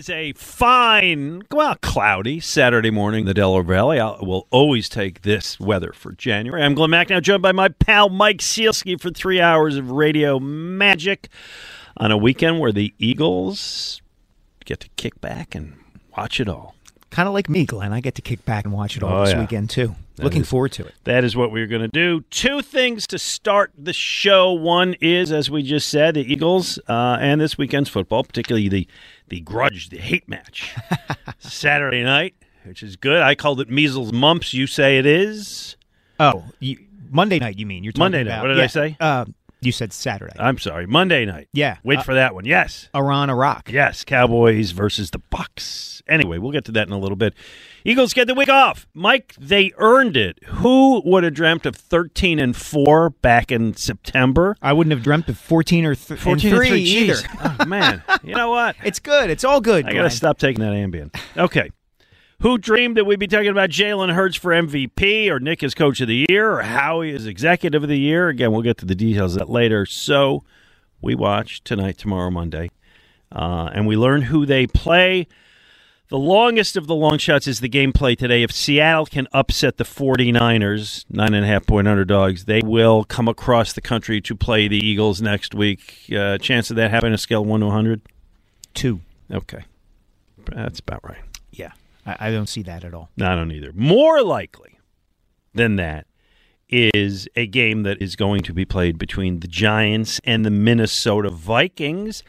It's a fine, well, cloudy Saturday morning in the Delaware Valley. I will always take this weather for January. I'm Glenn Macnow joined by my pal Mike Sielski for three hours of radio magic on a weekend where the Eagles get to kick back and watch it all. Kind of like me, Glenn. I get to kick back and watch it all Oh, this yeah. weekend, too. That Looking is- forward to it. That is what we're going to do. Two things to start the show. One is, as we just said, the Eagles uh, and this weekend's football, particularly the the grudge, the hate match, Saturday night, which is good. I called it measles mumps. You say it is. Oh, you, Monday night, you mean? You're talking Monday night. about- What did yeah, I say? Uh, you said Saturday. I'm sorry, Monday night. yeah. Wait uh, for that one. Yes. Iran, Iraq. Yes, Cowboys versus the Bucs. Anyway, we'll get to that in a little bit. Eagles get the week off. Mike, they earned it. Who would have dreamt of 13 and 4 back in September? I wouldn't have dreamt of 14 or th- 14 and and 3 3 either. Oh, man. You know what? It's good. It's all good. I got to stop taking that Ambien. Okay. Who dreamed that we'd be talking about Jalen Hurts for MVP or Nick as coach of the year or Howie as executive of the year? Again, we'll get to the details of that later. So we watch tonight, tomorrow, Monday, uh, and we learn who they play. The longest of the long shots is the gameplay today. If Seattle can upset the 49ers, nine and a half point underdogs, they will come across the country to play the Eagles next week. Uh, chance of that happening, a scale of 1 to 100? Two. Okay. That's about right. Yeah. I, I don't see that at all. No, I don't either. More likely than that is a game that is going to be played between the Giants and the Minnesota Vikings.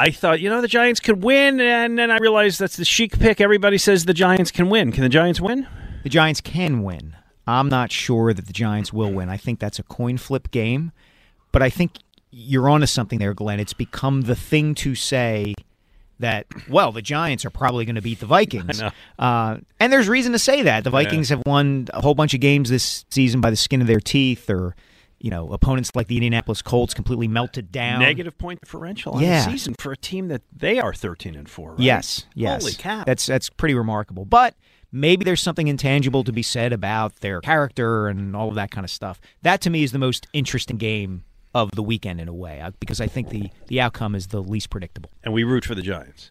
I thought, you know, the Giants could win, and then I realized that's the chic pick. Everybody says the Giants can win. Can the Giants win? The Giants can win. I'm not sure that the Giants will win. I think that's a coin flip game, but I think you're onto something there, Glenn. It's become the thing to say that well, the Giants are probably going to beat the Vikings. Uh, and there's reason to say that. The Vikings have won a whole bunch of games this season by the skin of their teeth, or you know, opponents like the Indianapolis Colts completely melted down. Negative point differential on Yeah. the season for a team that they are 13 and 4, right? Yes, yes. Holy cow. That's that's pretty remarkable. But maybe there's something intangible to be said about their character and all of that kind of stuff. That to me is the most interesting game of the weekend in a way, uh, because I think the the outcome is the least predictable. and we root for the Giants.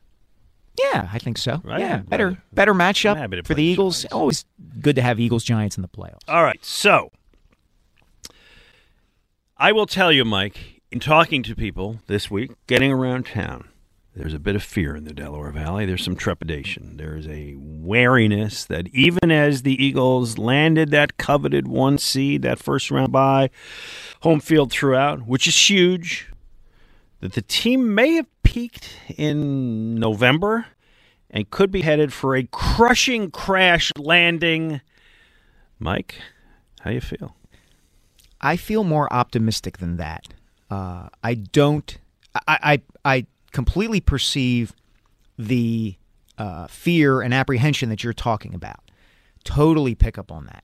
Yeah, I think so. Right. Yeah, better better matchup for the the Eagles. Giants. Always good to have Eagles Giants in the playoffs. All right, so I will tell you, Mike, in talking to people this week, getting around town, there's a bit of fear in the Delaware Valley. There's some trepidation. There is a wariness that even as the Eagles landed that coveted one seed, that first round bye, home field throughout, which is huge, that the team may have peaked in November and could be headed for a crushing crash landing. Mike, how you feel? I feel more optimistic than that. Uh, I don't. I, I I completely perceive the uh, fear and apprehension that you're talking about. Totally pick up on that,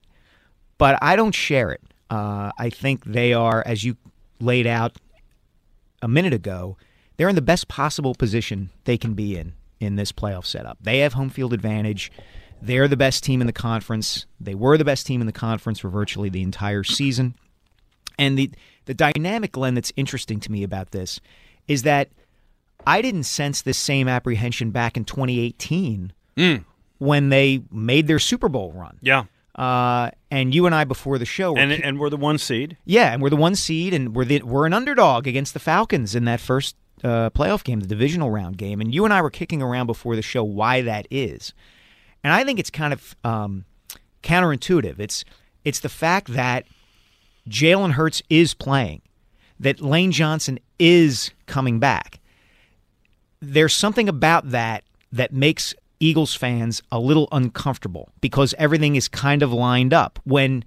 but I don't share it. Uh, I think they are, as you laid out a minute ago, they're in the best possible position they can be in in this playoff setup. They have home field advantage. They're the best team in the conference. They were the best team in the conference for virtually the entire season. And the the dynamic, Glenn, that's interesting to me about this is that I didn't sense this same apprehension back in 2018 when they made their Super Bowl run. Yeah, Uh, and you and I before the show, were and and we're the one seed. yeah, and we're the one seed, and we're the, we're an underdog against the Falcons in that first uh, playoff game, the divisional round game, and you and I were kicking around before the show why that is, and I think it's kind of um, counterintuitive. It's it's the fact that Jalen Hurts is playing, that Lane Johnson is coming back. There's something about that that makes Eagles fans a little uncomfortable because everything is kind of lined up. When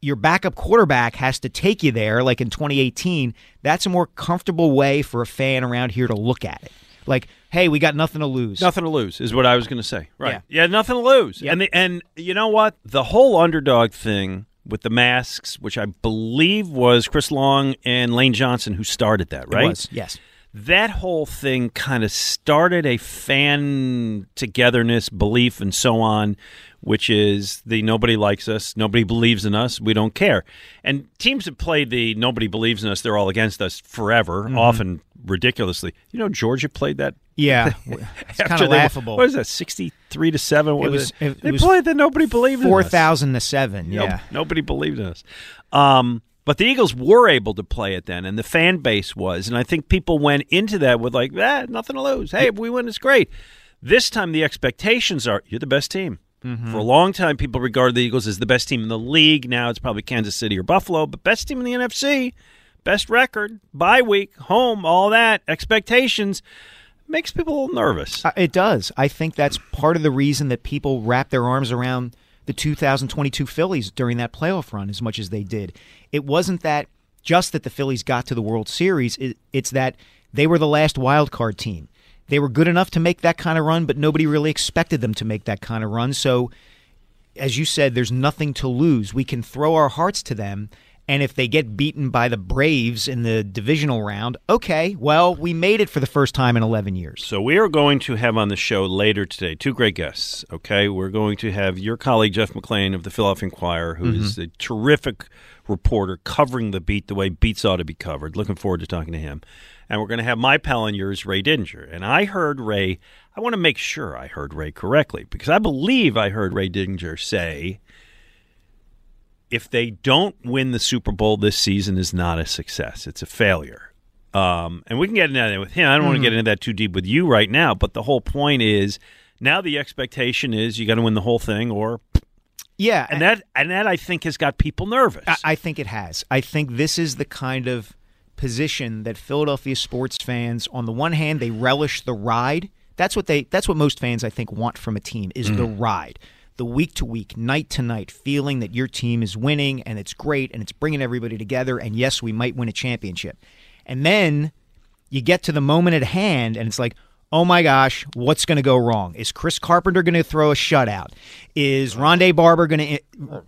your backup quarterback has to take you there, like in 2018, that's a more comfortable way for a fan around here to look at it. Like, hey, we got nothing to lose. Nothing to lose is what I was going to say. Right. Yeah. Yeah, nothing to lose. Yep. And the, and you know what? The whole underdog thing with the masks, which I believe was Chris Long and Lane Johnson who started that, It right? was, yes. That whole thing kind of started a fan togetherness belief and so on which is the nobody likes us nobody believes in us we don't care and teams have played the nobody believes in us they're all against us forever Mm-hmm. often ridiculously you know georgia played that Yeah. It's kind of laughable. what is that 63 to 7 what It was was- it? it- they was played that nobody believed in us 4,000 to 7. Nope, Yeah. nobody believed in us. Um, but the Eagles were able to play it then, and the fan base was. And I think people went into that with, like, ah, nothing to lose. Hey, if we win, it's great. This time, the expectations are you're the best team. Mm-hmm. For a long time, people regarded the Eagles as the best team in the league. Now it's probably Kansas City or Buffalo, but best team in the NFC, best record, bye week, home, all that. Expectations makes people a little nervous. Uh, It does. I think that's part of the reason that people wrap their arms around the 2022 Phillies during that playoff run as much as they did. It wasn't that just that the Phillies got to the World Series, it, it's that they were the last wild card team. They were good enough to make that kind of run, but nobody really expected them to make that kind of run. So, as you said, there's nothing to lose. We can throw our hearts to them. And if they get beaten by the Braves in the divisional round, okay, well, we made it for the first time in 11 years. So we are going to have on the show later today two great guests. Okay, we're going to have your colleague Jeff McLane of the Philadelphia Inquirer, who is mm-hmm. a terrific reporter covering the beat the way beats ought to be covered. Looking forward to talking to him. And we're going to have my pal and yours, Ray Didinger. And I heard Ray. I want to make sure I heard Ray correctly because I believe I heard Ray Didinger say. If they don't win the Super Bowl this season, is not a success. It's a failure. Um, and we can get into that with him. I don't want to get into that too deep with you right now, but the whole point is now the expectation is you got to win the whole thing, or Yeah, and that and that I think has got people nervous. I, I think it has. I think this is the kind of position that Philadelphia sports fans, on the one hand, they relish the ride. That's what they. That's what most fans, I think, want from a team is the ride, the week to week, night to night feeling that your team is winning and it's great and it's bringing everybody together. And yes, we might win a championship. And then you get to the moment at hand, and it's like. Oh my gosh, what's going to go wrong? Is Chris Carpenter going to throw a shutout? Is Rondé Barber going to, eh,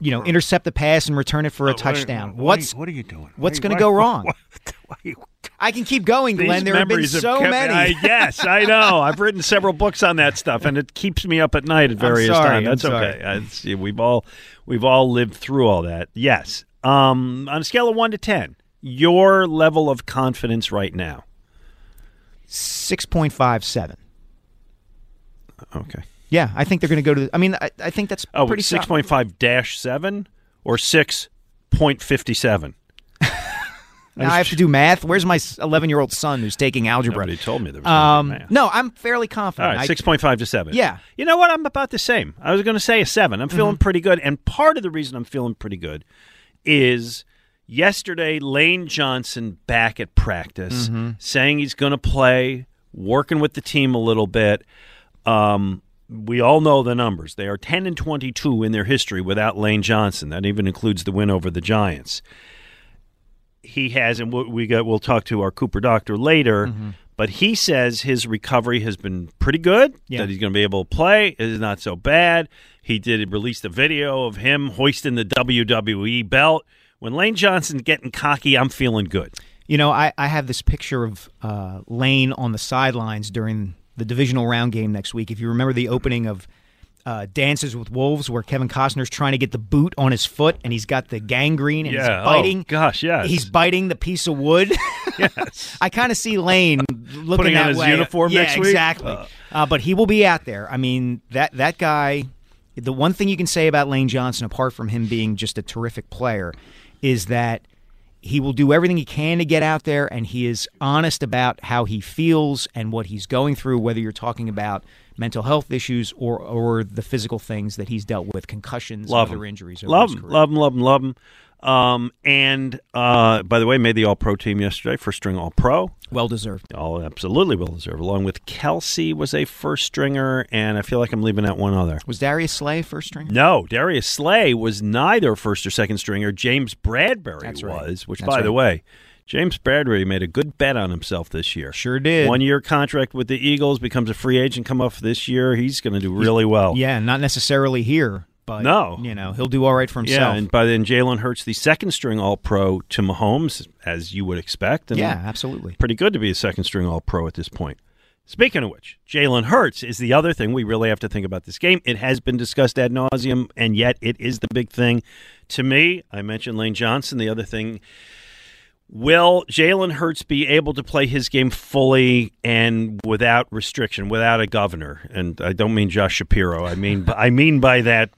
you know, intercept the pass and return it for a touchdown? What's what are you doing? what's gonna go wrong? Why- why you- I can keep going, These Glenn. There have been so kept- many. I- yes, I know. I've written several books on that stuff, and it keeps me up at night at various times. I'm That's okay. It's- we've all we've all lived through all that. Yes. Um, on a scale of one to ten, your level of confidence right now. Six point five seven. Okay. Yeah, I think they're going to go to. I mean, I, I think that's Oh, pretty six point five dash seven or six point fifty seven. Now I have to do math. Where's my eleven year old son who's taking algebra? Nobody told me there was Um, no, I'm fairly confident. right, I- six point five to seven. Yeah. You know what? I'm about the same. I was going to say a seven. I'm Mm-hmm. feeling pretty good, and part of the reason I'm feeling pretty good is yesterday Lane Johnson back at practice, Mm-hmm. saying he's going to play, working with the team a little bit. Um, we all know the numbers. They are 10 and 22 in their history without Lane Johnson. That even includes the win over the Giants he has, and we got. We'll talk to our Cooper doctor later. Mm-hmm. But he says his recovery has been pretty good. Yeah. That he's going to be able to play. It is not so bad. He did release a video of him hoisting the WWE belt. When Lane Johnson's getting cocky, I'm feeling good. You know, I, I have this picture of uh, Lane on the sidelines during the divisional round game next week. If you remember the opening of uh, Dances with Wolves, where Kevin Costner's trying to get the boot on his foot and he's got the gangrene and Yeah. he's biting. Oh, gosh, yeah, He's biting the piece of wood. Yes. I kind of see Lane looking Putting that on his way. uniform yeah, next week? exactly. Uh, but he will be out there. I mean, that that guy. The one thing you can say about Lane Johnson, apart from him being just a terrific player, is that he will do everything he can to get out there, and he is honest about how he feels and what he's going through. Whether you're talking about mental health issues or or the physical things that he's dealt with, concussions, Love other him. injuries. Love him, love him, love him, love him. Um, and uh, by the way, made the All Pro team yesterday, first string All Pro. Well deserved. All absolutely well deserved. Along with Kelce was a first stringer, and I feel like I'm leaving out one other. Was Darius Slay first string? No, Darius Slay was neither first or second stringer. James Bradberry right. was, which, That's by the way, James Bradberry made a good bet on himself this year. Sure did. One year contract with the Eagles, becomes a free agent, come off this year. He's going to do really well. Yeah, not necessarily here, but No. you know he'll do all right for himself. Yeah, and by then Jalen Hurts, the second string All Pro to Mahomes, as you would expect. And yeah, absolutely. pretty good to be a second string All Pro at this point. Speaking of which, Jalen Hurts is the other thing we really have to think about this game. It has been discussed ad nauseum, and yet it is the big thing. To me, I mentioned Lane Johnson. The other thing, will Jalen Hurts be able to play his game fully and without restriction, without a governor? And I don't mean Josh Shapiro. I mean, I mean by that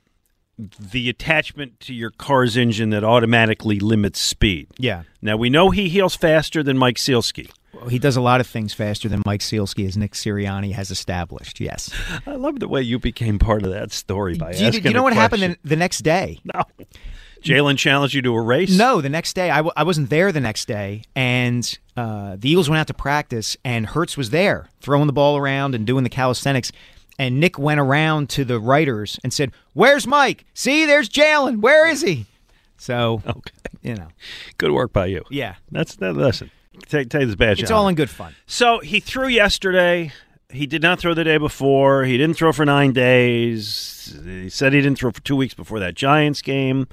the attachment to your car's engine that automatically limits speed. Yeah, Now we know he heals faster than Mike Sielski. Well, he does a lot of things faster than Mike Sielski, as Nick Sirianni has established. Yes. I love the way you became part of that story by you, asking. do you know what happened question. the, the next day? No. Jalen challenged you to a race. No, the next day I, w- I wasn't there. The next day, and uh, the Eagles went out to practice, and Hurts was there throwing the ball around and doing the calisthenics. And Nick went around to the writers and said, "Where's Mike? See, there's Jalen. Where is he?" So, Okay. you know, Good work by you. yeah, That's that. lesson. take take this badge. it's all in good fun. So he threw yesterday. He did not throw the day before. He didn't throw for nine days. He said he didn't throw for two weeks before that Giants game.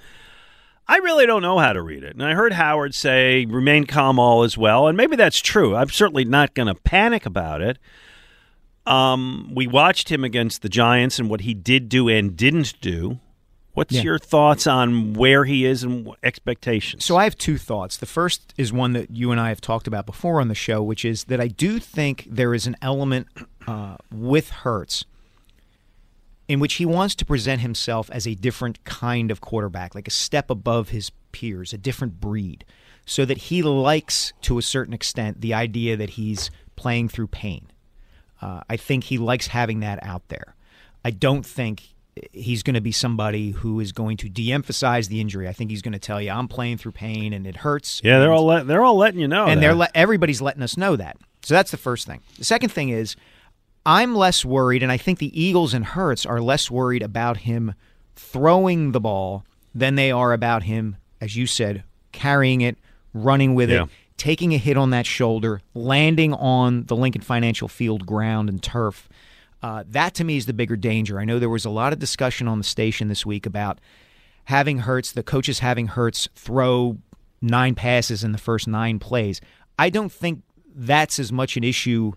I really don't know how to read it. And I heard Howard say, remain calm all as well. And maybe that's true. I'm certainly not going to panic about it. Um, we watched him against the Giants and what he did do and didn't do. What's Yeah. your thoughts on where he is and expectations? So I have two thoughts. The first is one that you and I have talked about before on the show, which is that I do think there is an element uh, with Hurts in which he wants to present himself as a different kind of quarterback, like a step above his peers, a different breed, so that he likes, to a certain extent, the idea that he's playing through pain. Uh, I think he likes having that out there. I don't think he's going to be somebody who is going to de-emphasize the injury. I think he's going to tell you, "I'm playing through pain and it hurts." yeah, they're all let, they're all letting you know, and that. they're le- everybody's letting us know that. So that's the first thing. The second thing is, I'm less worried, and I think the Eagles and Hurts are less worried about him throwing the ball than they are about him, as you said, carrying it, running with Yeah. it, taking a hit on that shoulder, landing on the Lincoln Financial Field ground and turf. Uh, that to me is the bigger danger. I know there was a lot of discussion on the station this week about having Hurts, the coaches having Hurts throw nine passes in the first nine plays. I don't think that's as much an issue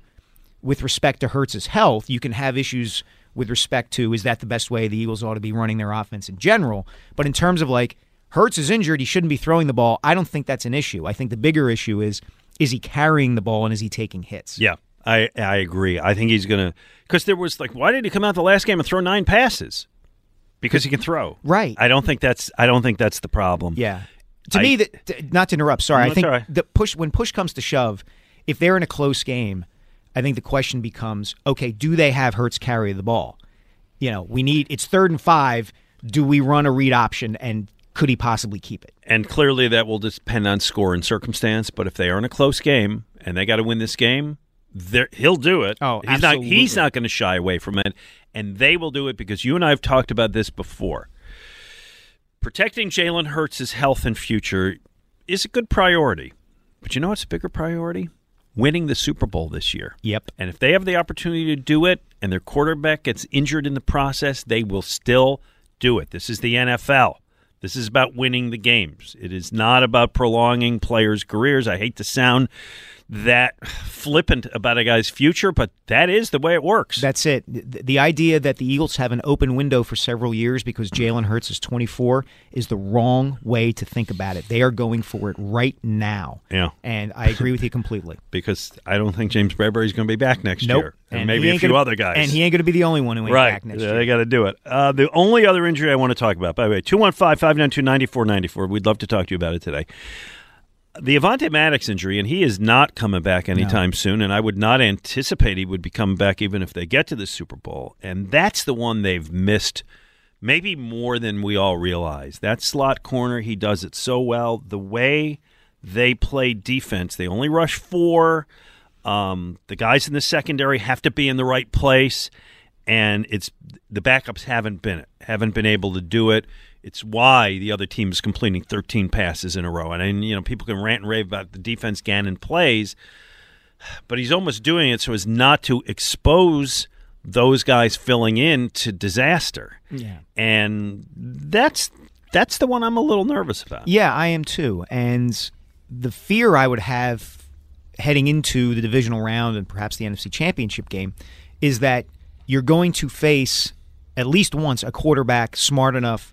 with respect to Hurts's health. You can have issues with respect to is that the best way the Eagles ought to be running their offense in general. But in terms of like Hertz is injured, he shouldn't be throwing the ball. I don't think that's an issue. I think the bigger issue is is he carrying the ball and is he taking hits? Yeah, I I agree. I think he's gonna because there was like, why did he come out the last game and throw nine passes? Because he can throw. Right. I don't think that's I don't think that's the problem. Yeah. To I- me, that not to interrupt. Sorry, No, I think right. the push when push comes to shove, if they're in a close game, I think the question becomes: Okay, do they have Hurts carry the ball? You know, we need it's third and five. Do we run a read option, and could he possibly keep it? And clearly that will depend on score and circumstance. But if they are in a close game and they got to win this game, he'll do it. Oh, he's not. He's not going to shy away from it, and they will do it because you and I have talked about this before. Protecting Jalen Hurts' health and future is a good priority, but you know what's a bigger priority? Winning the Super Bowl this year. Yep. And if they have the opportunity to do it and their quarterback gets injured in the process, they will still do it. This is the NFL. This is about winning the games. It is not about prolonging players' careers. I hate to sound that flippant about a guy's future, but that is the way it works. That's it. The, idea that the Eagles have an open window for several years because Jalen Hurts is 24 is the wrong way to think about it. They are going for it right now. Yeah. And I agree with you completely. because I don't think James Bradberry is going to be back next Nope. year. And, he maybe a few gonna- other guys. And he ain't going to be the only one who ain't right. back next Yeah, year. They got to do it. Uh, the only other injury I want to talk about, by the way, 215 592 9494. We'd love to talk to you about it today. The Avonte Maddox injury, and he is not coming back anytime soon, and I would not anticipate he would be coming back even if they get to the Super Bowl. And that's the one they've missed maybe more than we all realize. That slot corner, he does it so well. The way they play defense, they only rush four. Um, the guys in the secondary have to be in the right place, and it's the backups haven't been haven't been able to do it. It's why the other team is completing 13 passes in a row. And, and you know, people can rant and rave about the defense Gannon plays, but he's almost doing it so as not to expose those guys filling in to disaster. Yeah. And that's that's the one I'm a little nervous about. Yeah, I am too. And the fear I would have heading into the divisional round and perhaps the NFC Championship game is that you're going to face at least once a quarterback smart enough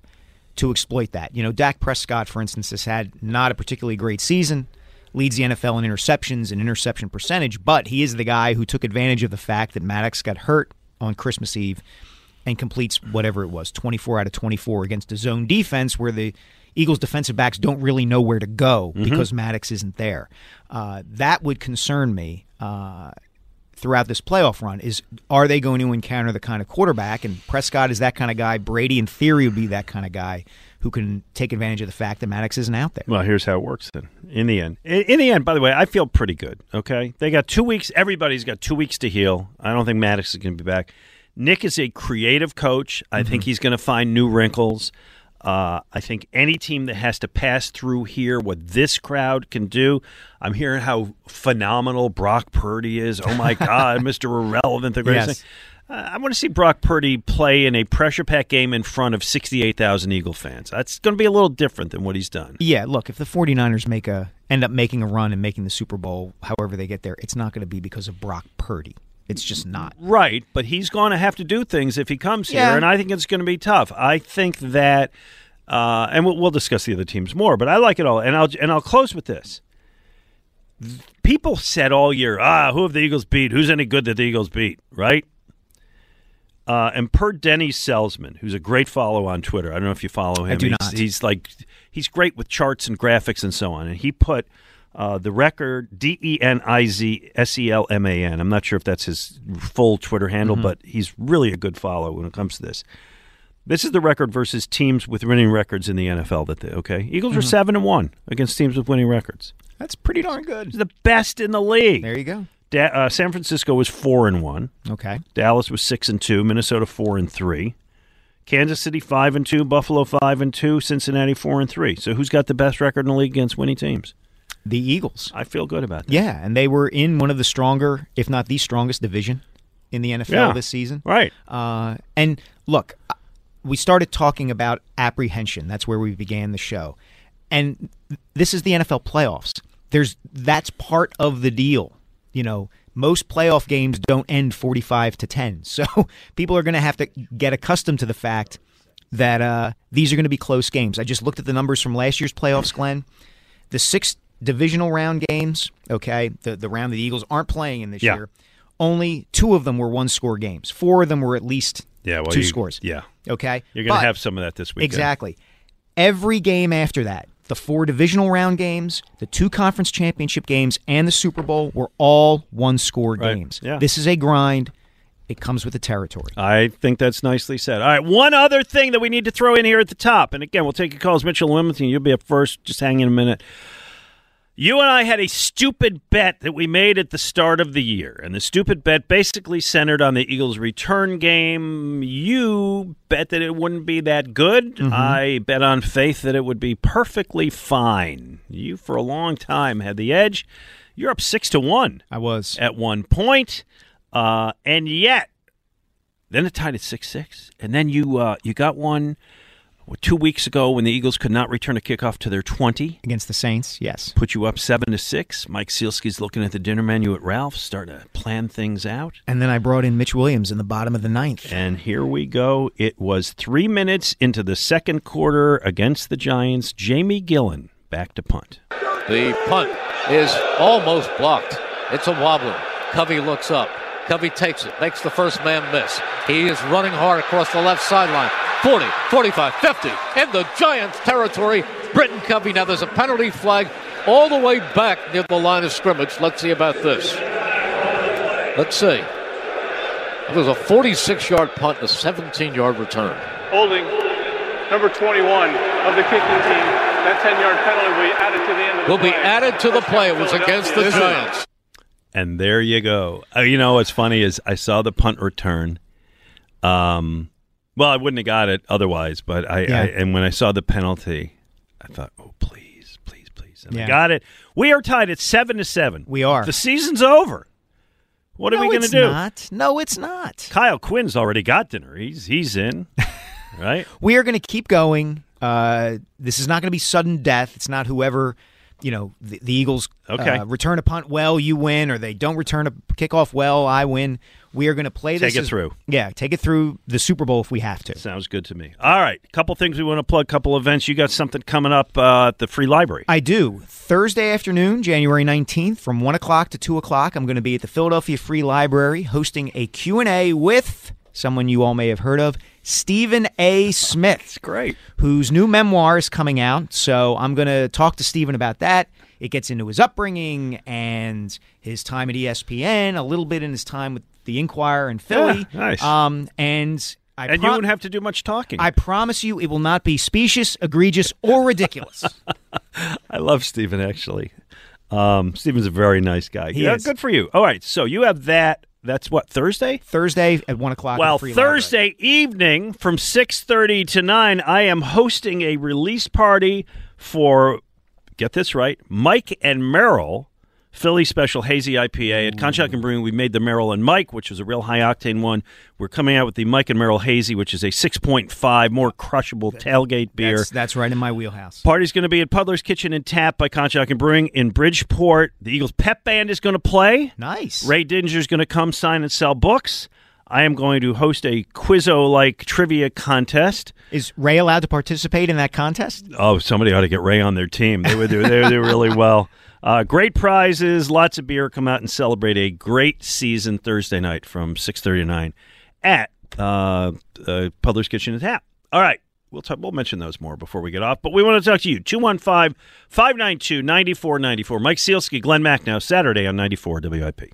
to exploit that. You know, Dak Prescott, for instance, has had not a particularly great season, leads the NFL in interceptions and interception percentage, but he is the guy who took advantage of the fact that Maddox got hurt on Christmas Eve and completes whatever it was 24 out of 24 against a zone defense where the Eagles defensive backs don't really know where to go because Maddox isn't there. Uh, that would concern me. Uh, throughout this playoff run is are they going to encounter the kind of quarterback and Prescott is that kind of guy Brady in theory would be that kind of guy who can take advantage of the fact that Maddox isn't out there Well, here's how it works then. In the end, in, in the end, by the way, I feel pretty good. Okay, they got two weeks. Everybody's got two weeks to heal. I don't think Maddox is going to be back. Nick is a creative coach. I mm-hmm. think he's going to find new wrinkles. Uh, I think any team that has to pass through here, what this crowd can do. I'm hearing how phenomenal Brock Purdy is. Oh my God, Mr. Irrelevant, the greatest Yes. thing. Uh, I want to see Brock Purdy play in a pressure pack game in front of 68,000 Eagle fans. That's going to be a little different than what he's done. yeah look if the 49ers make a end up making a run and making the Super Bowl however they get there it's not going to be because of Brock Purdy it's just not Right, but he's going to have to do things if he comes here, and I think it's going to be tough. I think that, uh, and we'll, we'll discuss the other teams more, but I like it all, and I'll and I'll close with this. People said all year, ah, who have the Eagles beat? Who's any good that the Eagles beat? Right. Uh, and per Deniz Selman, who's a great follow on Twitter, I don't know if you follow him. do he's, not. he's like he's great with charts and graphics and so on. And he put uh, the record D E N I Z S E L M A N. I'm not sure if that's his full Twitter handle, but he's really a good follow when it comes to this. This is the record versus teams with winning records in the NFL. That they okay, Eagles are seven and one against teams with winning records. that's pretty darn good It's the best in the league. there you go Da- uh, San Francisco was four and one. okay Dallas was six and two, Minnesota four and three, Kansas City five and two, Buffalo five and two, Cincinnati four and three. So who's got the best record in the league against winning teams? The Eagles I feel good about that. yeah and they were in one of the stronger if not the strongest division in the NFL Yeah. this season Right. Uh, and look, we started talking about apprehension. That's where we began the show. And this is the NFL playoffs. There's that's part of the deal. You know, most playoff games don't end 45 to 10. So people are going to have to get accustomed to the fact that uh, these are going to be close games. I just looked at the numbers from last year's playoffs, Glenn. The six divisional round games, okay, the, the round that the Eagles aren't playing in this Yeah. year, only two of them were one score games. Four of them were at least Yeah. Well, two you- scores. Yeah. Okay. You're going to have some of that this week. Exactly. Every game after that, the four divisional round games, the two conference championship games, and the Super Bowl were all one score Right. games. Yeah. This is a grind. It comes with the territory. I think that's nicely said. All right, one other thing that we need to throw in here at the top, and again, we'll take your calls. Mitchell Wilmington, you'll be up first. Just hang in a minute. You and I had a stupid bet that we made at the start of the year, and the stupid bet basically centered on the Eagles' return game. You bet that it wouldn't be that good. I bet on faith that it would be perfectly fine. You, for a long time, had the edge. You're up six to one I was. at one point, uh, and yet then it tied at six six, and then you uh, you got one two weeks ago when the Eagles could not return a kickoff to their twenty, Against the Saints, yes. put you up seven to six. Mike Sielski's looking at the dinner menu at Ralph's, starting to plan things out. And then I brought in Mitch Williams in the bottom of the ninth. And here we go. It was three minutes into the second quarter against the Giants. Jamie Gillan back to punt. The punt is almost blocked. It's a wobbler. Covey looks up. Covey takes it, makes the first man miss. He is running hard across the left sideline. 40, 45, 50 in the Giants' territory. Britton Covey. Now there's a penalty flag all the way back near the line of scrimmage. Let's see about this. Let's see. It was a 46 yard punt and a 17 yard return. Holding number 21 of the kicking team. That 10 yard penalty will be added to the end of the Will be play. added to the play. It was against the Giants. And there you go. Uh, you know what's funny is I saw the punt return. Um, well, I wouldn't have got it otherwise, but I, Yeah. I and when I saw the penalty, I thought, oh please, please, please, and I got it. We are tied at seven to seven. We are. The season's over. What are we going to it's do? Not. No, it's not. Kyle Quinn's already got dinner. He's he's in, right? We are going to keep going. Uh, this is not going to be sudden death. It's not whoever, you know, the, the Eagles Okay. uh, return a punt well, you win, or they don't return a kickoff well, I win. We are going to play this. Take it as- through. Yeah, take it through the Super Bowl if we have to. Sounds good to me. All right, couple things we want to plug. Couple events. You got something coming up uh, at the free library. I do. Thursday afternoon, January 19th, from 1 o'clock to 2 o'clock, I'm going to be at the Philadelphia Free Library hosting a Q&A with someone you all may have heard of, Stephen A. Smith. Great. whose new memoir is coming out. So I'm going to talk to Stephen about that. It gets into his upbringing and his time at ESPN, a little bit in his time with the Inquirer and Philly. Yeah, nice. Um, and I And pro- you won't have to do much talking. I promise you, it will not be specious, egregious, or ridiculous. I love Stephen actually. Um, Stephen's a very nice guy. He yeah, is. good for you. All right, so you have that. That's what Thursday. Thursday at one o'clock. Well, Free Library. Thursday evening from six thirty to nine, I am hosting a release party for get this right, Mike and Merrill. Philly Special Hazy IPA at Conshohocken Brewing. We made the Merrill and Mike, which was a real high octane one. We're coming out with the Mike and Merrill Hazy, which is a six point five, more crushable tailgate beer. That's, that's right in my wheelhouse. Party's going to be at Puddler's Kitchen and Tap by Conshohocken Brewing in Bridgeport. The Eagles Pep Band is going to play. Nice. Ray Didinger's going to come sign and sell books. I am going to host a Quizzo like trivia contest. Is Ray allowed to participate in that contest? Oh, somebody ought to get Ray on their team. They would do, they would do really well. Uh, great prizes, lots of beer. Come out and celebrate a great season Thursday night from six thirty to nine at uh, uh, Puddler's Kitchen and Tap. All right. We'll, talk, we'll mention those more before we get off, but we want to talk to you. 215 592 9494. Mike Sielski, Glenn Macnow, Saturday on 94 WIP.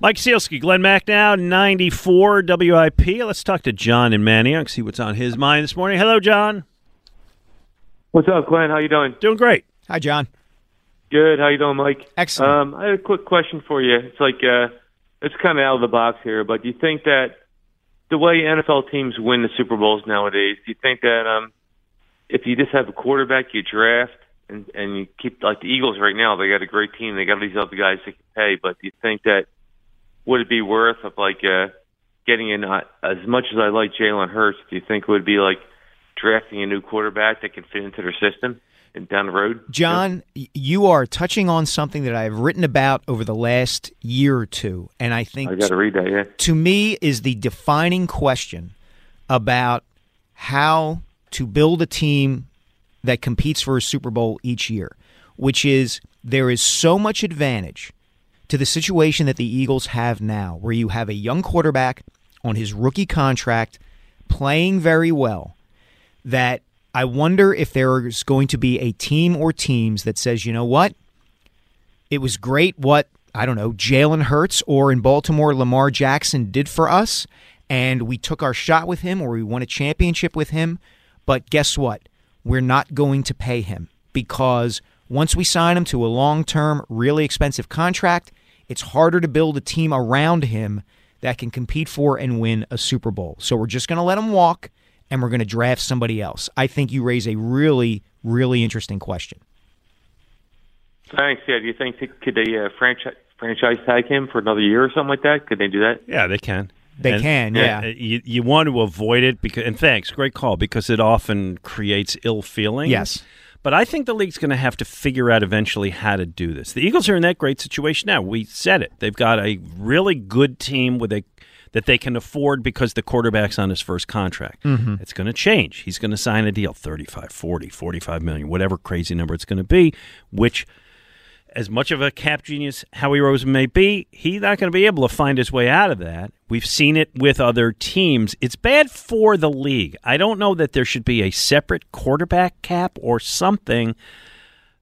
Mike Sielski, Glenn Macnow, 94 WIP. Let's talk to John and Manny Manioc, see what's on his mind this morning. Hello, John. What's up, Glenn? How you doing? Doing great. Hi, John. Good. How you doing, Mike? Excellent. Um, I had a quick question for you. It's like uh, it's kind of out of the box here, but do you think that the way NFL teams win the Super Bowls nowadays, do you think that um, if you just have a quarterback you draft and and you keep like the Eagles right now, they got a great team, they got these other guys they can pay, but do you think that would it be worth of like uh, getting in uh, as much as I like Jalen Hurts? Do you think it would be like drafting a new quarterback that can fit into their system? and down the road. John, you are touching on something that I've written about over the last year or two, and I think I got to read that. Yeah, to me is the defining question about how to build a team that competes for a Super Bowl each year, which is there is so much advantage to the situation that the Eagles have now, where you have a young quarterback on his rookie contract playing very well, that I wonder if there's going to be a team or teams that says, you know what? It was great what, I don't know, Jalen Hurts or in Baltimore, Lamar Jackson did for us, and we took our shot with him or we won a championship with him. But guess what? We're not going to pay him because once we sign him to a long term, really expensive contract, it's harder to build a team around him that can compete for and win a Super Bowl. So we're just going to let him walk and we're going to draft somebody else. I think you raise a really, really interesting question. Thanks. Yeah. Do you think could they uh, franchise franchise tag him for another year or something like that? Could they do that? Yeah, they can. They And- can, yeah. You, you want to avoid it because, and thanks, great call, because it often creates ill feelings. Yes. But I think the league's going to have to figure out eventually how to do this. The Eagles are in that great situation now. We said it. They've got a really good team with a that they can afford because the quarterback's on his first contract. Mhm. It's going to change. He's going to sign a deal 35, 40, 45 million, whatever crazy number it's going to be, which as much of a cap genius Howie Roseman may be, he's not going to be able to find his way out of that. We've seen it with other teams. It's bad for the league. I don't know that there should be a separate quarterback cap or something.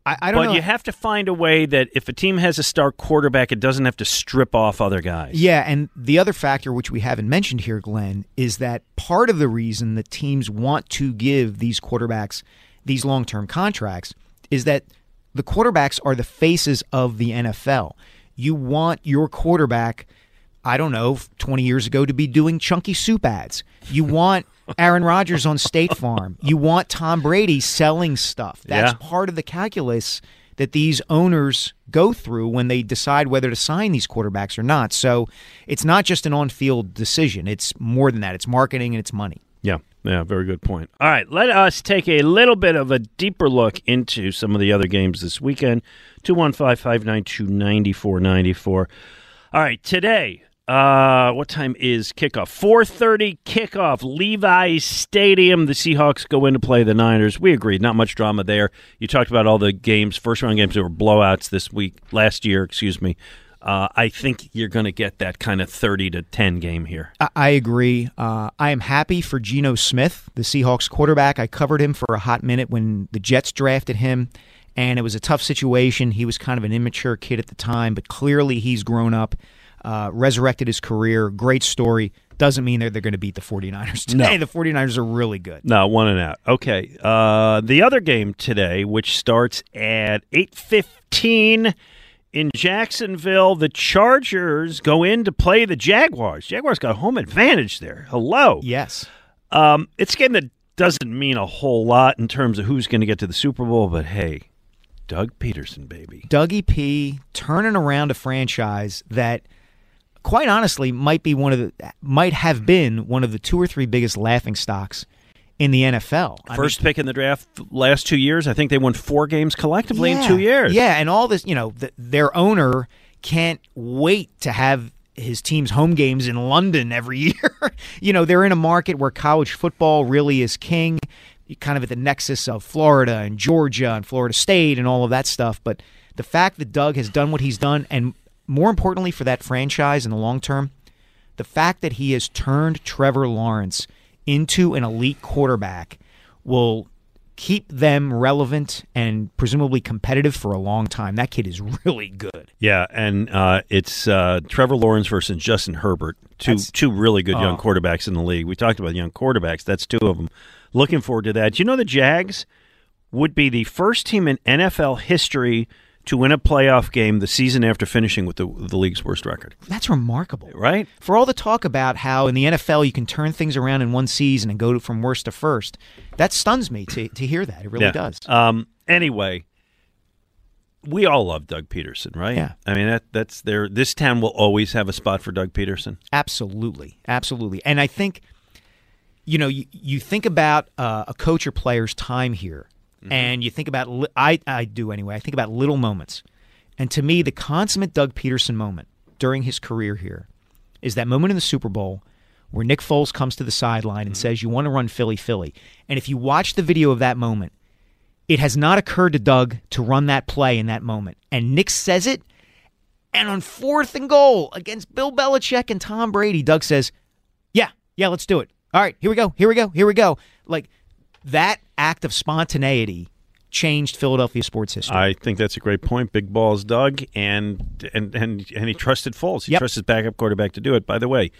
I, I don't but know. you have to find a way that if a team has a star quarterback, it doesn't have to strip off other guys. Yeah, and the other factor which we haven't mentioned here, Glenn, is that part of the reason that teams want to give these quarterbacks these long term contracts is that the quarterbacks are the faces of the NFL. You want your quarterback, I don't know, 20 years ago to be doing chunky soup ads. You want Aaron Rodgers on State Farm. You want Tom Brady selling stuff. That's Yeah. part of the calculus that these owners go through when they decide whether to sign these quarterbacks or not. So it's not just an on field decision, it's more than that. It's marketing and it's money. Yeah, yeah, very good point. All right, let us take a little bit of a deeper look into some of the other games this weekend. 215 592 9494. All right, today, uh, what time is kickoff? 4.30 kickoff, Levi's Stadium. The Seahawks go in to play the Niners. We agreed, not much drama there. You talked about all the games, first round games that were blowouts this week, last year, excuse me. Uh, I think you're going to get that kind of 30 to 10 game here. I, I agree. Uh, I am happy for Geno Smith, the Seahawks quarterback. I covered him for a hot minute when the Jets drafted him, and it was a tough situation. He was kind of an immature kid at the time, but clearly he's grown up, uh, resurrected his career. Great story. Doesn't mean that they're going to beat the 49ers today. No. The 49ers are really good. No, one and out. Okay. Uh, the other game today, which starts at eight fifteen in Jacksonville, the Chargers go in to play the Jaguars. Jaguars got home advantage there. Hello. Yes. Um, it's a game that doesn't mean a whole lot in terms of who's going to get to the Super Bowl, but hey, Doug Pederson, baby. Dougie P turning around a franchise that quite honestly might be one of the might have been one of the two or three biggest laughing stocks in the NFL. I First pick in the draft last two years. I think they won four games collectively in two years. Yeah, and all this, you know, the, their owner can't wait to have his team's home games in London every year. you know, they're in a market where college football really is king. kind of at the nexus of Florida and Georgia and Florida State and all of that stuff. But the fact that Doug has done what he's done, and more importantly for that franchise in the long term, the fact that he has turned Trevor Lawrence into an elite quarterback will keep them relevant and presumably competitive for a long time. That kid is really good. Yeah, and uh, it's uh, Trevor Lawrence versus Justin Herbert, two That's- two really good young oh. quarterbacks in the league. We talked about young quarterbacks. That's two of them. Looking forward to that. Do you know the Jags would be the first team in NFL history to win a playoff game the season after finishing with the, the league's worst record? That's remarkable. Right? For all the talk about how in the NFL you can turn things around in one season and go from worst to first, that stuns me to, to hear that. It really Yeah. does. Um, anyway, we all love Doug Pederson, right? Yeah. I mean that that's there. This town will always have a spot for Doug Pederson. Absolutely, absolutely. And I think, you know, you, you think about uh, a coach or player's time here, Mm-hmm. and you think about li- I I do anyway. I think about little moments, and to me, the consummate Doug Pederson moment during his career here is that moment in the Super Bowl where Nick Foles comes to the sideline and mm-hmm. says, "You want to run Philly, Philly," and if you watch the video of that moment. It has not occurred to Doug to run that play in that moment. And Nick says it, and on fourth and goal against Bill Belichick and Tom Brady, Doug says, Yeah, yeah, let's do it. All right, here we go, here we go, here we go. Like that act of spontaneity changed Philadelphia sports history. I think that's a great point. Big balls, Doug, and and and and he trusted Foles. He Yep. trusts his backup quarterback to do it. By the way,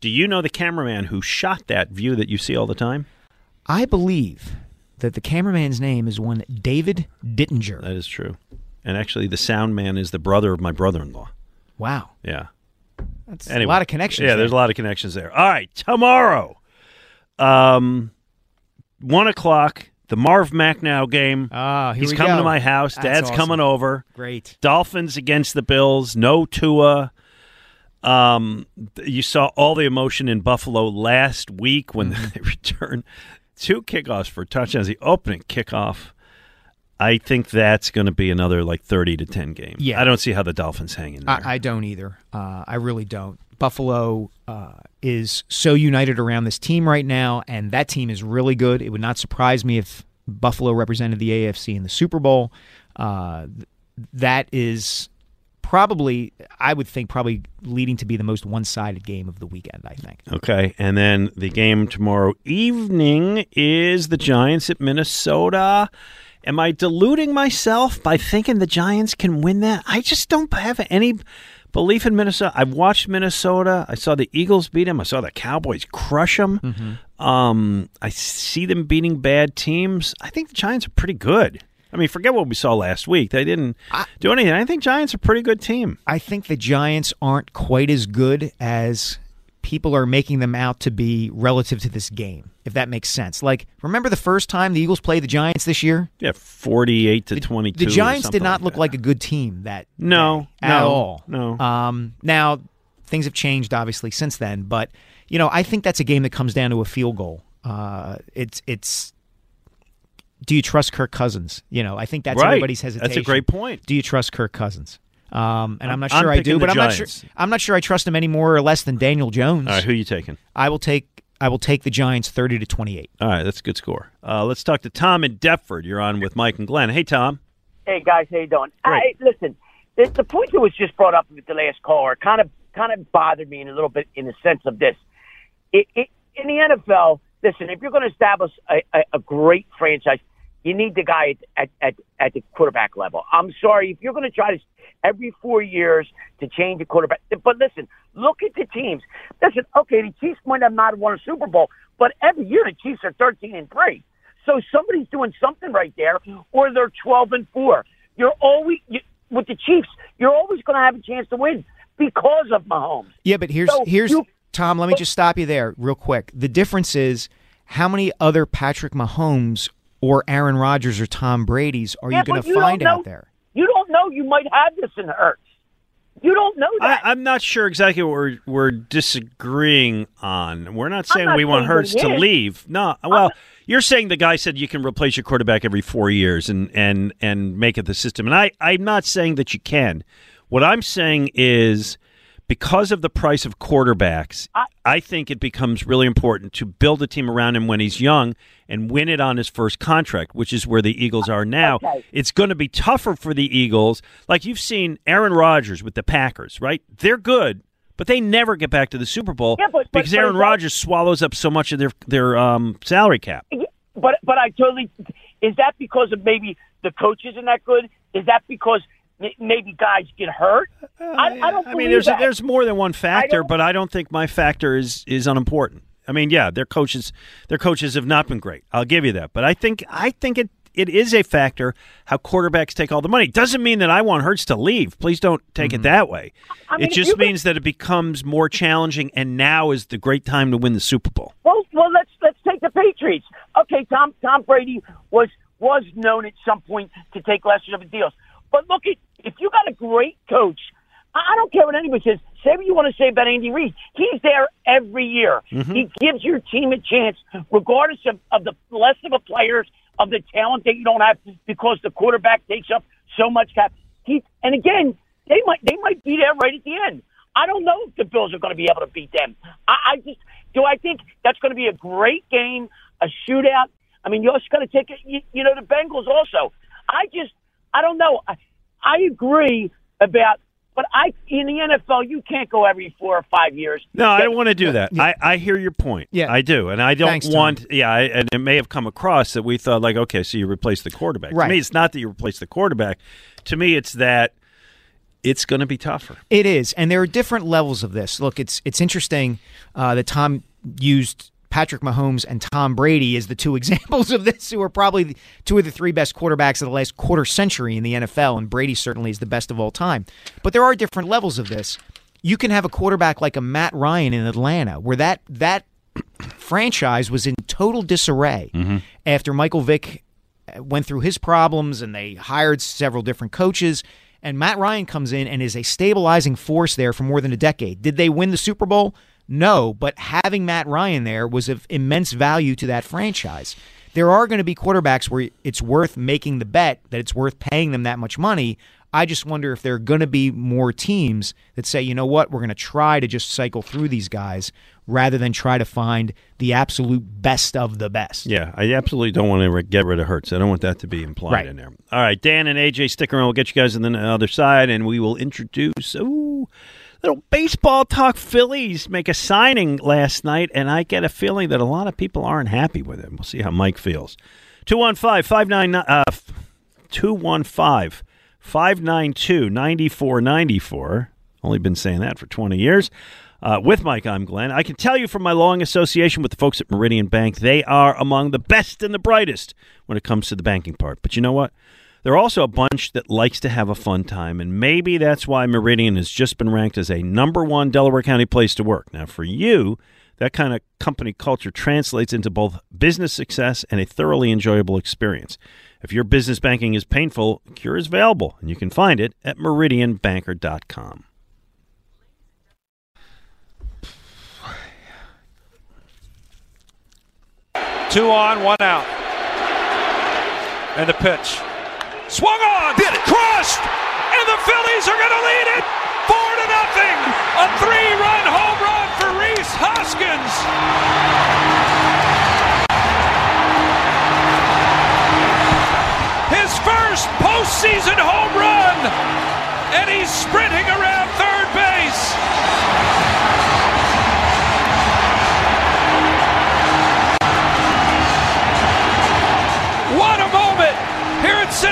do you know the cameraman who shot that view that you see all the time? I believe that the cameraman's name is one David Didinger. That is true. And actually, the sound man is the brother of my brother-in-law. Wow. Yeah. That's Anyway. a lot of connections. Yeah, there. there's a lot of connections there. All right, tomorrow, um, one o'clock, the Marv Macnow game. Ah, here He's we coming go. to my house. That's Dad's awesome. coming over. Great. Dolphins against the Bills. No Tua. Um, you saw all the emotion in Buffalo last week when Mm-hmm. they returned two kickoffs for touchdowns. The opening kickoff. I think that's going to be another like thirty to ten game. Yeah. I don't see how the Dolphins hang in there. I, I don't either. Uh, I really don't. Buffalo uh, is so united around this team right now, and that team is really good. It would not surprise me if Buffalo represented the AFC in the Super Bowl. Uh, that is probably, I would think, probably leading to be the most one-sided game of the weekend. I think. Okay, and then the game tomorrow evening is the Giants at Minnesota. Am I deluding myself by thinking the Giants can win that? I just don't have any belief in Minnesota. I've watched Minnesota. I saw the Eagles beat them. I saw the Cowboys crush them. Um, I see them beating bad teams. I think the Giants are pretty good. I mean, forget what we saw last week. They didn't do anything. I think Giants are a pretty good team. I think the Giants aren't quite as good as people are making them out to be relative to this game, if that makes sense. Like, remember the first time the Eagles played the Giants this year? Yeah, forty-eight to twenty-two. The or Giants did not like look that. like a good team that No, day at no, all. no. Um, now things have changed obviously since then, but you know I think that's a game that comes down to a field goal. Uh, it's it's. Do you trust Kirk Cousins? You know, I think that's Right. everybody's hesitation. That's a great point. Do you trust Kirk Cousins? Um, and I'm not I'm sure I picking do, but I'm not sure. I'm not sure I trust him any more or less than Daniel Jones. All right, who you taking? I will take. I will take the Giants 30 to 28. All right, that's a good score. Uh, let's talk to Tom in Deptford. You're on with Mike and Glenn. Hey, Tom. Hey guys, how you doing? Great. I, listen, the, the point that was just brought up with the last caller kind of kind of bothered me in a little bit in the sense of this. It, it, in the NFL, listen, if you're going to establish a, a, a great franchise, you need the guy at, at, at the quarterback level. I'm sorry if you're going to try to every four years to change a quarterback. But listen, look at the teams. Listen, okay, the Chiefs might have not won a Super Bowl, but every year the Chiefs are 13 and three. So somebody's doing something right there, or they're 12 and four. You're always you, with the Chiefs. You're always going to have a chance to win because of Mahomes. Yeah, but here's So here's you- Tom. Let me just stop you there real quick. The difference is how many other Patrick Mahomes or Aaron Rodgers or Tom Brady's are Yeah, you going to find know- out there? You don't know. You might have this in Hurts. You don't know that. I, I'm not sure exactly what we're, we're disagreeing on. We're not saying not we want saying Hurts to leave. No, well, you're saying the guy said you can replace your quarterback every four years and, and, and make it the system. And I, I'm not saying that you can. What I'm saying is because of the price of quarterbacks, I, I, think it becomes really important to build a team around him when he's young and win it on his first contract, which is where the Eagles are now. Okay. It's going to be tougher for the Eagles. Like you've seen Aaron Rodgers with the Packers, right? They're good, but they never get back to the Super Bowl yeah, but, because but, Aaron Rodgers swallows up so much of their their um, salary cap. But but I totally is that because of maybe the coach isn't that good? Is that because maybe guys get hurt? I, I don't. Think I mean, there's that. there's more than one factor, I but I don't think my factor is is unimportant. I mean, yeah, their coaches their coaches have not been great. I'll give you that, but I think I think it it is a factor how quarterbacks take all the money. Doesn't mean that I want Hurts to leave. Please don't take Mm-hmm. it that way. I mean, it just you could- means that it becomes more challenging, and now is the great time to win the Super Bowl. Well, well, let's let's take the Patriots. Okay, Tom Tom Brady was was known at some point to take lesser of a deals, but look at if you got a great coach. I don't care what anybody says. Say what you want to say about Andy Reid. He's there every year. Mhm. He gives your team a chance, regardless of, of the less of a players, of the talent that you don't have, because the quarterback takes up so much cap. He and again, they might they might be there right at the end. I don't know if the Bills are going to be able to beat them. I, I just do. I think that's going to be a great game, a shootout. I mean, you're just going to take it. You, you know, the Bengals also. I just, I don't know. I, I agree about, but I in the NFL, you can't go every four or five years. No, I don't want to do that. I, I hear your point. Yeah. I do, and I don't Thanks, Tom. want. Yeah, I, and it may have come across that we thought like, okay, so you replace the quarterback. Right. To me, it's not that you replace the quarterback. To me, it's that it's going to be tougher. It is, and there are different levels of this. Look, it's it's interesting uh, that Tom used Patrick Mahomes and Tom Brady is the two examples of this, who are probably two of the three best quarterbacks of the last quarter century in the NFL, and Brady certainly is the best of all time. But there are different levels of this. You can have a quarterback like a Matt Ryan in Atlanta, where that that franchise was in total disarray mm-hmm. after Michael Vick uh, went through his problems and they hired several different coaches. And Matt Ryan comes in and is a stabilizing force there for more than a decade. Did they win the Super Bowl? No, but having Matt Ryan there was of immense value to that franchise. There are going to be quarterbacks where it's worth making the bet that it's worth paying them that much money. I just wonder if there are going to be more teams that say, you know what, we're going to try to just cycle through these guys rather than try to find the absolute best of the best. Yeah, I absolutely don't want to get rid of Hurts. I don't want that to be implied Right. in there. All right, Dan and AJ, stick around. We'll get you guys on the other side, and we will introduce. Ooh, little baseball talk. Phillies make a signing last night, and I get a feeling that a lot of people aren't happy with it. We'll see how Mike feels. 215 599 uh, 215 592 9494. Only been saying that for 20 years. Uh, with Mike, I'm Glenn. I can tell you from my long association with the folks at Meridian Bank, they are among the best and the brightest when it comes to the banking part. But you know what? They're also a bunch that likes to have a fun time, and maybe that's why Meridian has just been ranked as a number one Delaware County place to work. Now, for you, that kind of company culture translates into both business success and a thoroughly enjoyable experience. If your business banking is painful, Cure is available, and you can find it at meridianbanker.com. Two on, one out. And the pitch. Swung on! Did it! Crushed! And the Phillies are going to lead it! Four to nothing! A three-run home run for Rhys Hoskins! His first postseason home run! And he's sprinting around third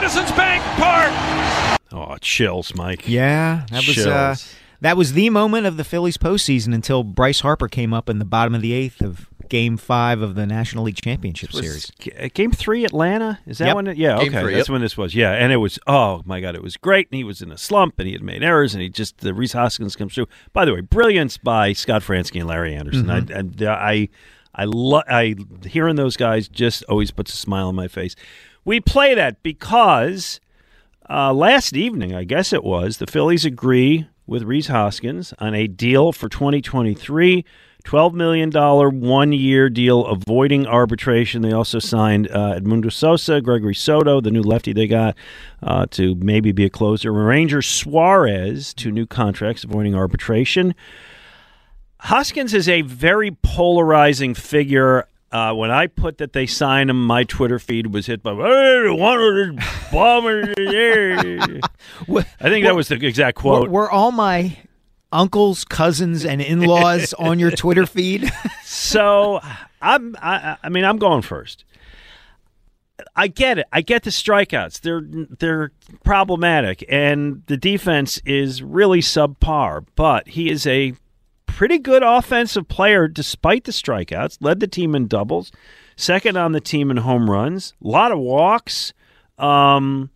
Citizens Bank Park! Oh, chills, Mike. Yeah, that was uh, that was the moment of the Phillies postseason until Bryce Harper came up in the bottom of the eighth of Game Five of the National League Championship Was Series. G- Game three, Atlanta. Is that Yep. when? It, yeah, Game okay, three, that's yep. when this was. Yeah, and it was. Oh my God, it was great. And he was in a slump, and he had made errors, and he just the Rhys Hoskins comes through. By the way, brilliance by Scott Franzke and Larry Andersen. Mhm. I, and, uh, I, I, lo- I hearing those guys just always puts a smile on my face. We play that because uh, last evening, I guess it was, the Phillies agree with Rhys Hoskins on a deal for 2023 $12 million one year deal avoiding arbitration. They also signed uh, Edmundo Sosa, Gregory Soto, the new lefty they got, uh, to maybe be a closer. Ranger Suarez, to new contracts avoiding arbitration. Hoskins is a very polarizing figure. Uh, when I put that they signed him, my Twitter feed was hit by hey, one of the bombers. I think that was the exact quote. Were, were all my uncles, cousins, and in-laws on your Twitter feed? so I'm. I, I mean, I'm going first. I get it. I get the strikeouts. They're they're problematic, and the defense is really subpar. But he is a pretty good offensive player despite the strikeouts. Led the team in doubles, second on the team in home runs. A lot of walks. Um,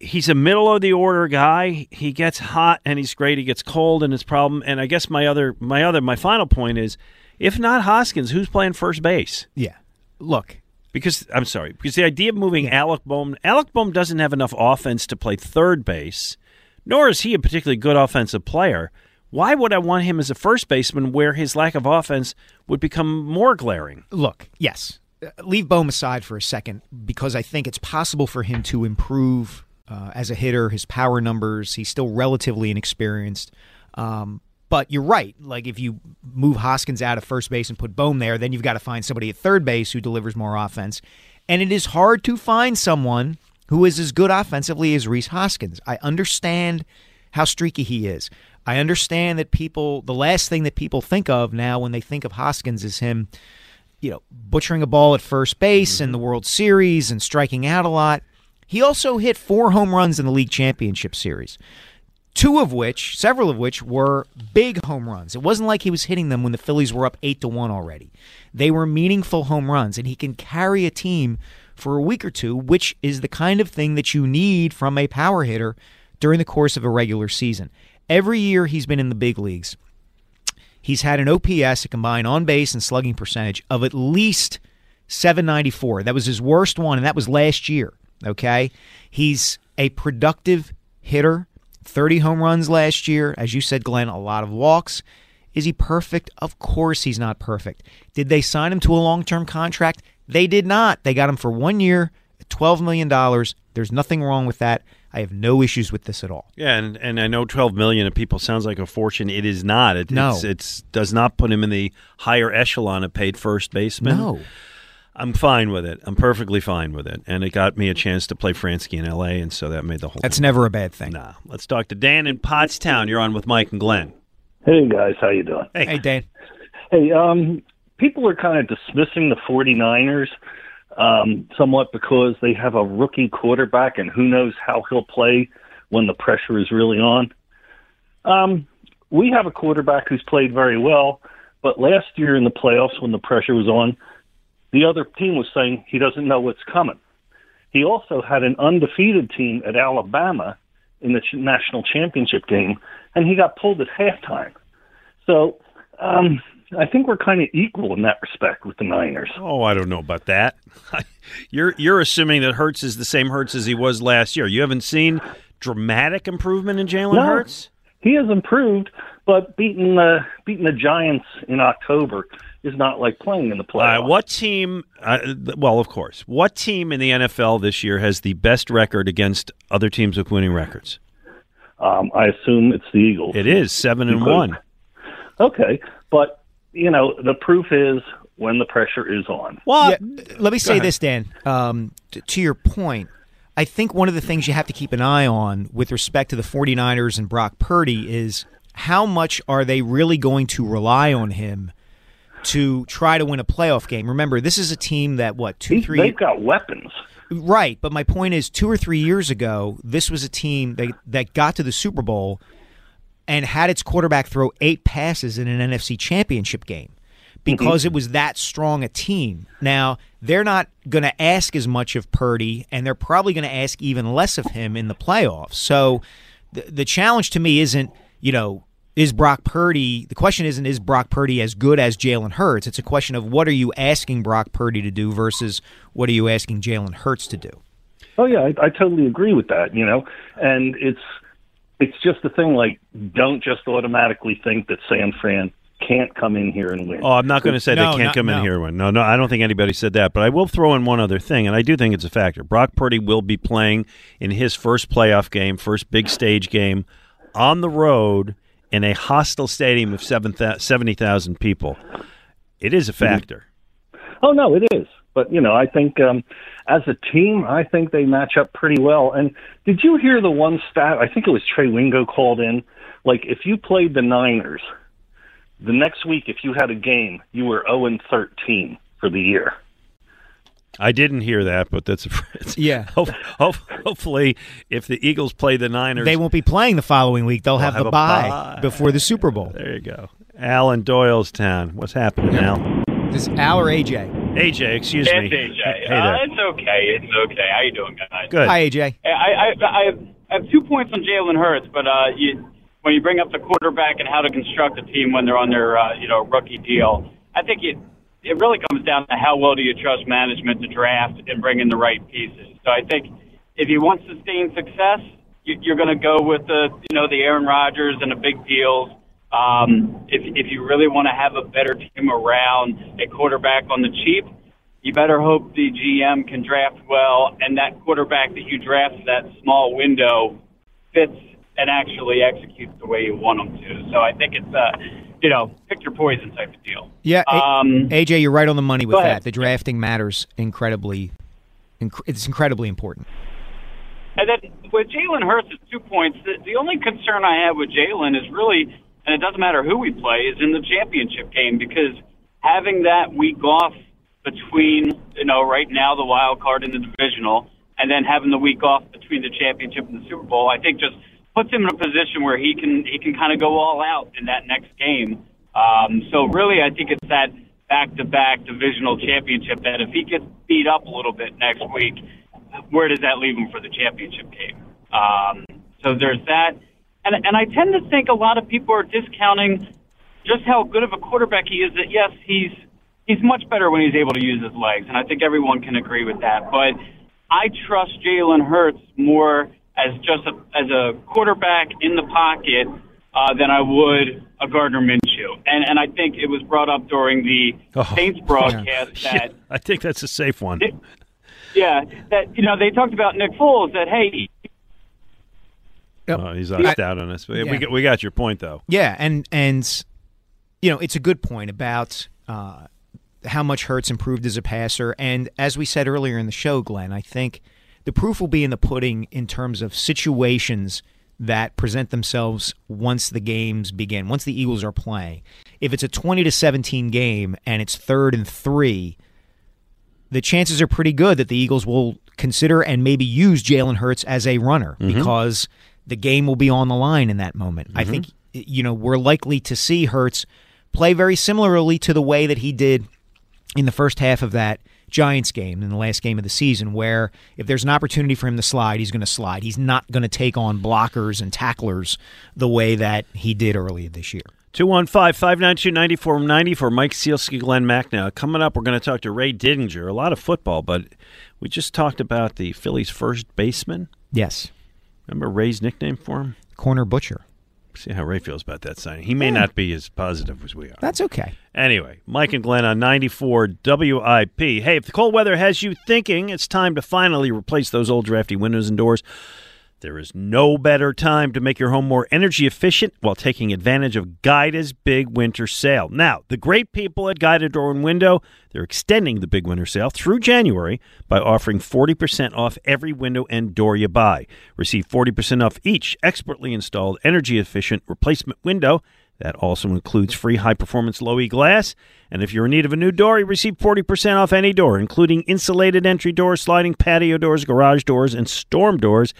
he's a middle of the order guy. He gets hot and he's great. He gets cold and his problem. And I guess my other my other my final point is, if not Hoskins, who's playing first base? Yeah. Look, because I'm sorry, because the idea of moving Alec Bohm, Alec Bohm doesn't have enough offense to play third base, nor is he a particularly good offensive player. Why would I want him as a first baseman where his lack of offense would become more glaring? Look, yes. Uh, leave Bohm aside for a second because I think it's possible for him to improve uh, as a hitter, his power numbers. He's still relatively inexperienced. Um, but you're right. Like if you move Hoskins out of first base and put Bohm there, then you've got to find somebody at third base who delivers more offense. And it is hard to find someone who is as good offensively as Rhys Hoskins. I understand how streaky he is. I understand that people, the last thing that people think of now when they think of Hoskins is him, you know, butchering a ball at first base in the mm-hmm. World Series and striking out a lot. He also hit four home runs in the league championship series, two of which, several of which, were big home runs. It wasn't like he was hitting them when the Phillies were up eight to one already. They were meaningful home runs, and he can carry a team for a week or two, which is the kind of thing that you need from a power hitter during the course of a regular season. Every year he's been in the big leagues, he's had an OPS, a combined on base and slugging percentage of at least 794. That was his worst one, and that was last year. Okay. He's a productive hitter, 30 home runs last year. As you said, Glenn, a lot of walks. Is he perfect? Of course he's not perfect. Did they sign him to a long term contract? They did not. They got him for one year, $12 million. There's nothing wrong with that. I have no issues with this at all. Yeah, and, and I know twelve million of people sounds like a fortune. It is not. It, No. it's, it's does not put him in the higher echelon of paid first baseman. No. I'm fine with it. I'm perfectly fine with it, and it got me a chance to play Franzke in L.A., and so that made the whole. That's thing. never a bad thing. Nah. Let's talk to Dan in Pottstown. You're on with Mike and Glenn. Hey guys, how you doing? Hey, hey Dan. Hey, um, people are kind of dismissing the 49ers um, somewhat because they have a rookie quarterback, and who knows how he'll play when the pressure is really on. Um, we have a quarterback who's played very well, but last year in the playoffs, when the pressure was on, the other team was saying he doesn't know what's coming. He also had an undefeated team at Alabama in the ch- national championship game, and he got pulled at halftime. So um, I think we're kind of equal in that respect with the Niners. Oh, I don't know about that. you're you're assuming that Hurts is the same Hurts as he was last year. You haven't seen dramatic improvement in Jalen No. Hurts. He has improved, but beating the beating the Giants in October is not like playing in the playoffs. Uh, what team? Uh, well, of course. What team in the NFL this year has the best record against other teams with winning records? Um, I assume it's the Eagles. It is seven and one. Okay, but you know the proof is when the pressure is on. Yeah, let me say ahead. this, Dan. Um, t- to your point, I think one of the things you have to keep an eye on with respect to the 49ers and Brock Purdy is how much are they really going to rely on him to try to win a playoff game? Remember, this is a team that, what, two, He's- three. They've got weapons. Right, but my point is, two or three years ago, this was a team that that got to the Super Bowl and had its quarterback throw eight passes in an NFC Championship game because mm-hmm. it was that strong a team. Now they're not going to ask as much of Purdy, and they're probably going to ask even less of him in the playoffs. So the the challenge to me isn't, you know. Is Brock Purdy? The question isn't is Brock Purdy as good as Jalen Hurts. It's a question of what are you asking Brock Purdy to do versus what are you asking Jalen Hurts to do. Oh yeah, I, I totally agree with that. You know, and it's it's just a thing. Like, don't just automatically think that San Fran can't come in here and win. Oh, I'm not going to say No, they can't no, come in no. here and win. No, no, I don't think anybody said that. But I will throw in one other thing, and I do think it's a factor. Brock Purdy will be playing in his first playoff game, first big stage game on the road in a hostile stadium of 7, 70,000 people. It is a factor. Oh no, it is. But you know, I think um, as a team, I think they match up pretty well. And did you hear the one stat? I think it was Trey Wingo called in. Like if you played the Niners, the next week, if you had a game, you were zero and thirteen for the year. I didn't hear that, but that's a Yeah. Hope, hope, hopefully, if the Eagles play the Niners, They won't be playing the following week. They'll They'll have, have the a bye, bye. before the Super Bowl. There you go. Al in Doylestown. What's happening, Al? Is Al or AJ? AJ, excuse it's me. AJ. Hey uh, there. it's okay. It's okay. How you doing, guys? Good. Hi, AJ. I, I, I, have, I have two points on Jalen Hurts, but uh, you, when you bring up the quarterback and how to construct a team when they're on their uh, you know rookie deal, I think it it really comes down to how well do you trust management to draft and bring in the right pieces. So I think if you want sustained success, you, you're going to go with the you know the Aaron Rodgers and the big deals. Um, if if you really want to have a better team around a quarterback on the cheap, you better hope the GM can draft well, and that quarterback that you draft that small window fits and actually executes the way you want them to. So I think it's a, you know, pick your poison type of deal. Yeah, A- Um, AJ, you're right on the money with that. ahead. The drafting matters incredibly. Inc- it's incredibly important. And then with Jalen Hurts at two points, the, the only concern I have with Jalen is really, and it doesn't matter who we play, is in the championship game because having that week off between, you know, right now the wild card and the divisional, and then having the week off between the championship and the Super Bowl, I think just puts him in a position where he can he can kind of go all out in that next game. Um, so really, I think it's that back-to-back divisional championship that if he gets beat up a little bit next week, where does that leave him for the championship game? Um, so there's that, and and I tend to think a lot of people are discounting just how good of a quarterback he is. That yes, he's he's much better when he's able to use his legs, and I think everyone can agree with that. But I trust Jalen Hurts more as just a, as a quarterback in the pocket uh, than I would a Gardner Minshew. And and I think it was brought up during the Oh, Saints broadcast yeah. that I think that's a safe one. yeah that you know they talked about Nick Foles that hey Oh, he's lost out on us. But Yeah. We, got, we got your point, though. Yeah, and and you know it's a good point about uh, how much Hurts improved as a passer, and as we said earlier in the show, Glenn, I think the proof will be in the pudding in terms of situations that present themselves once the games begin, once the Eagles are playing. If it's a twenty to seventeen game and it's third and three, the chances are pretty good that the Eagles will consider and maybe use Jalen Hurts as a runner Mhm. because the game will be on the line in that moment. I think you know we're likely to see Hurts play very similarly to the way that he did in the first half of that Giants game in the last game of the season, where if there's an opportunity for him to slide, he's going to slide. He's not going to take on blockers and tacklers the way that he did earlier this year. 215 592 9490 for Mike Sielski, Glenn Macnow. Coming up, we're going to talk to Ray Didinger. A lot of football, but we just talked about the Phillies' first baseman. Yes. Remember Ray's nickname for him? Corner Butcher. See how Ray feels about that signing. He may not be as positive as we are. That's okay. Anyway, Mike and Glenn on 94 WIP. Hey, if the cold weather has you thinking it's time to finally replace those old drafty windows and doors, there is no better time to make your home more energy efficient while taking advantage of Guida's big winter sale. Now, the great people at Guida Door and Window, they're extending the big winter sale through January by offering 40% off every window and door you buy. Receive 40% off each expertly installed energy efficient replacement window. That also includes free high performance low E glass. And if you're in need of a new door, you receive 40% off any door, including insulated entry doors, sliding patio doors, garage doors, and storm doors.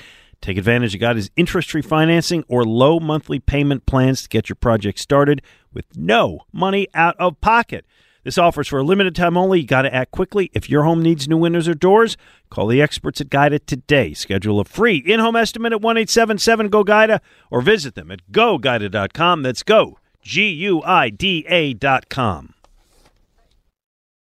Take advantage of Guida's interest free financing or low monthly payment plans to get your project started with no money out of pocket. This offer is for a limited time only. You got to act quickly. If your home needs new windows or doors, call the experts at Guida today. Schedule a free in home estimate at 1 877 GO GUIDA or visit them at goguida.com. That's go, G U I D A.com.